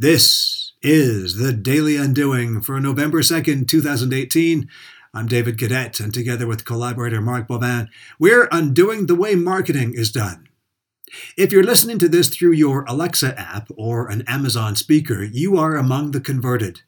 This is the Daily Undoing for November 2nd, 2018. I'm David Gaudet, and together with collaborator Mark Boivin, we're undoing the way marketing is done. If you're listening to this through your Alexa app or an Amazon speaker, you are among the converted,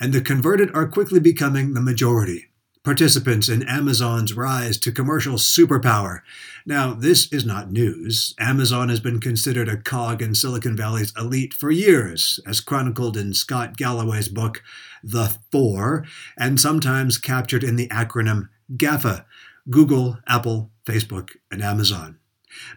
and the converted are quickly becoming the majority participants in Amazon's rise to commercial superpower. Now, this is not news. Amazon has been considered a cog in Silicon Valley's elite for years, as chronicled in Scott Galloway's book, The Four, and sometimes captured in the acronym GAFA Google, Apple, Facebook, and Amazon.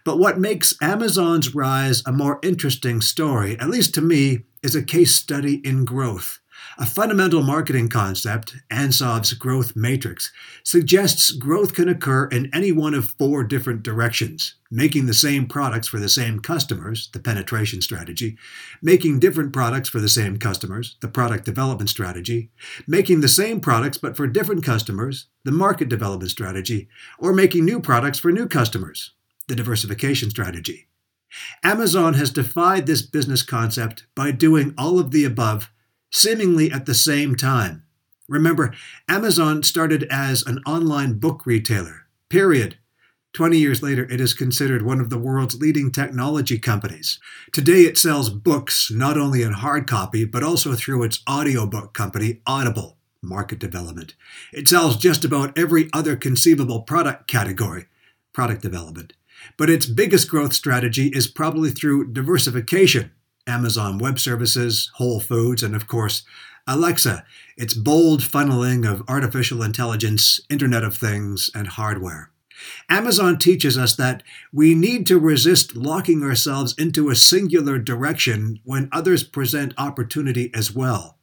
But what makes Amazon's rise a more interesting story, at least to me, is a case study in growth. A fundamental marketing concept, Ansoff's growth matrix, suggests growth can occur in any one of four different directions making the same products for the same customers, the penetration strategy, making different products for the same customers, the product development strategy, making the same products but for different customers, the market development strategy, or making new products for new customers, the diversification strategy. Amazon has defied this business concept by doing all of the above seemingly at the same time. Remember, Amazon started as an online book retailer, period. 20 years later, it is considered one of the world's leading technology companies. Today, it sells books not only in hard copy, but also through its audiobook company, Audible, market development. It sells just about every other conceivable product category, product development. But its biggest growth strategy is probably through diversification, Amazon Web Services, Whole Foods, and of course, Alexa, its bold funneling of artificial intelligence, Internet of Things, and hardware. Amazon teaches us that we need to resist locking ourselves into a singular direction when others present opportunity as well.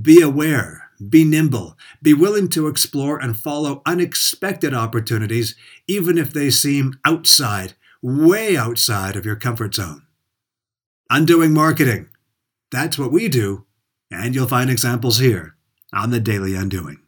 Be aware, be nimble, be willing to explore and follow unexpected opportunities, even if they seem outside, way outside of your comfort zone. Undoing marketing. That's what we do, and you'll find examples here on the Daily Undoing.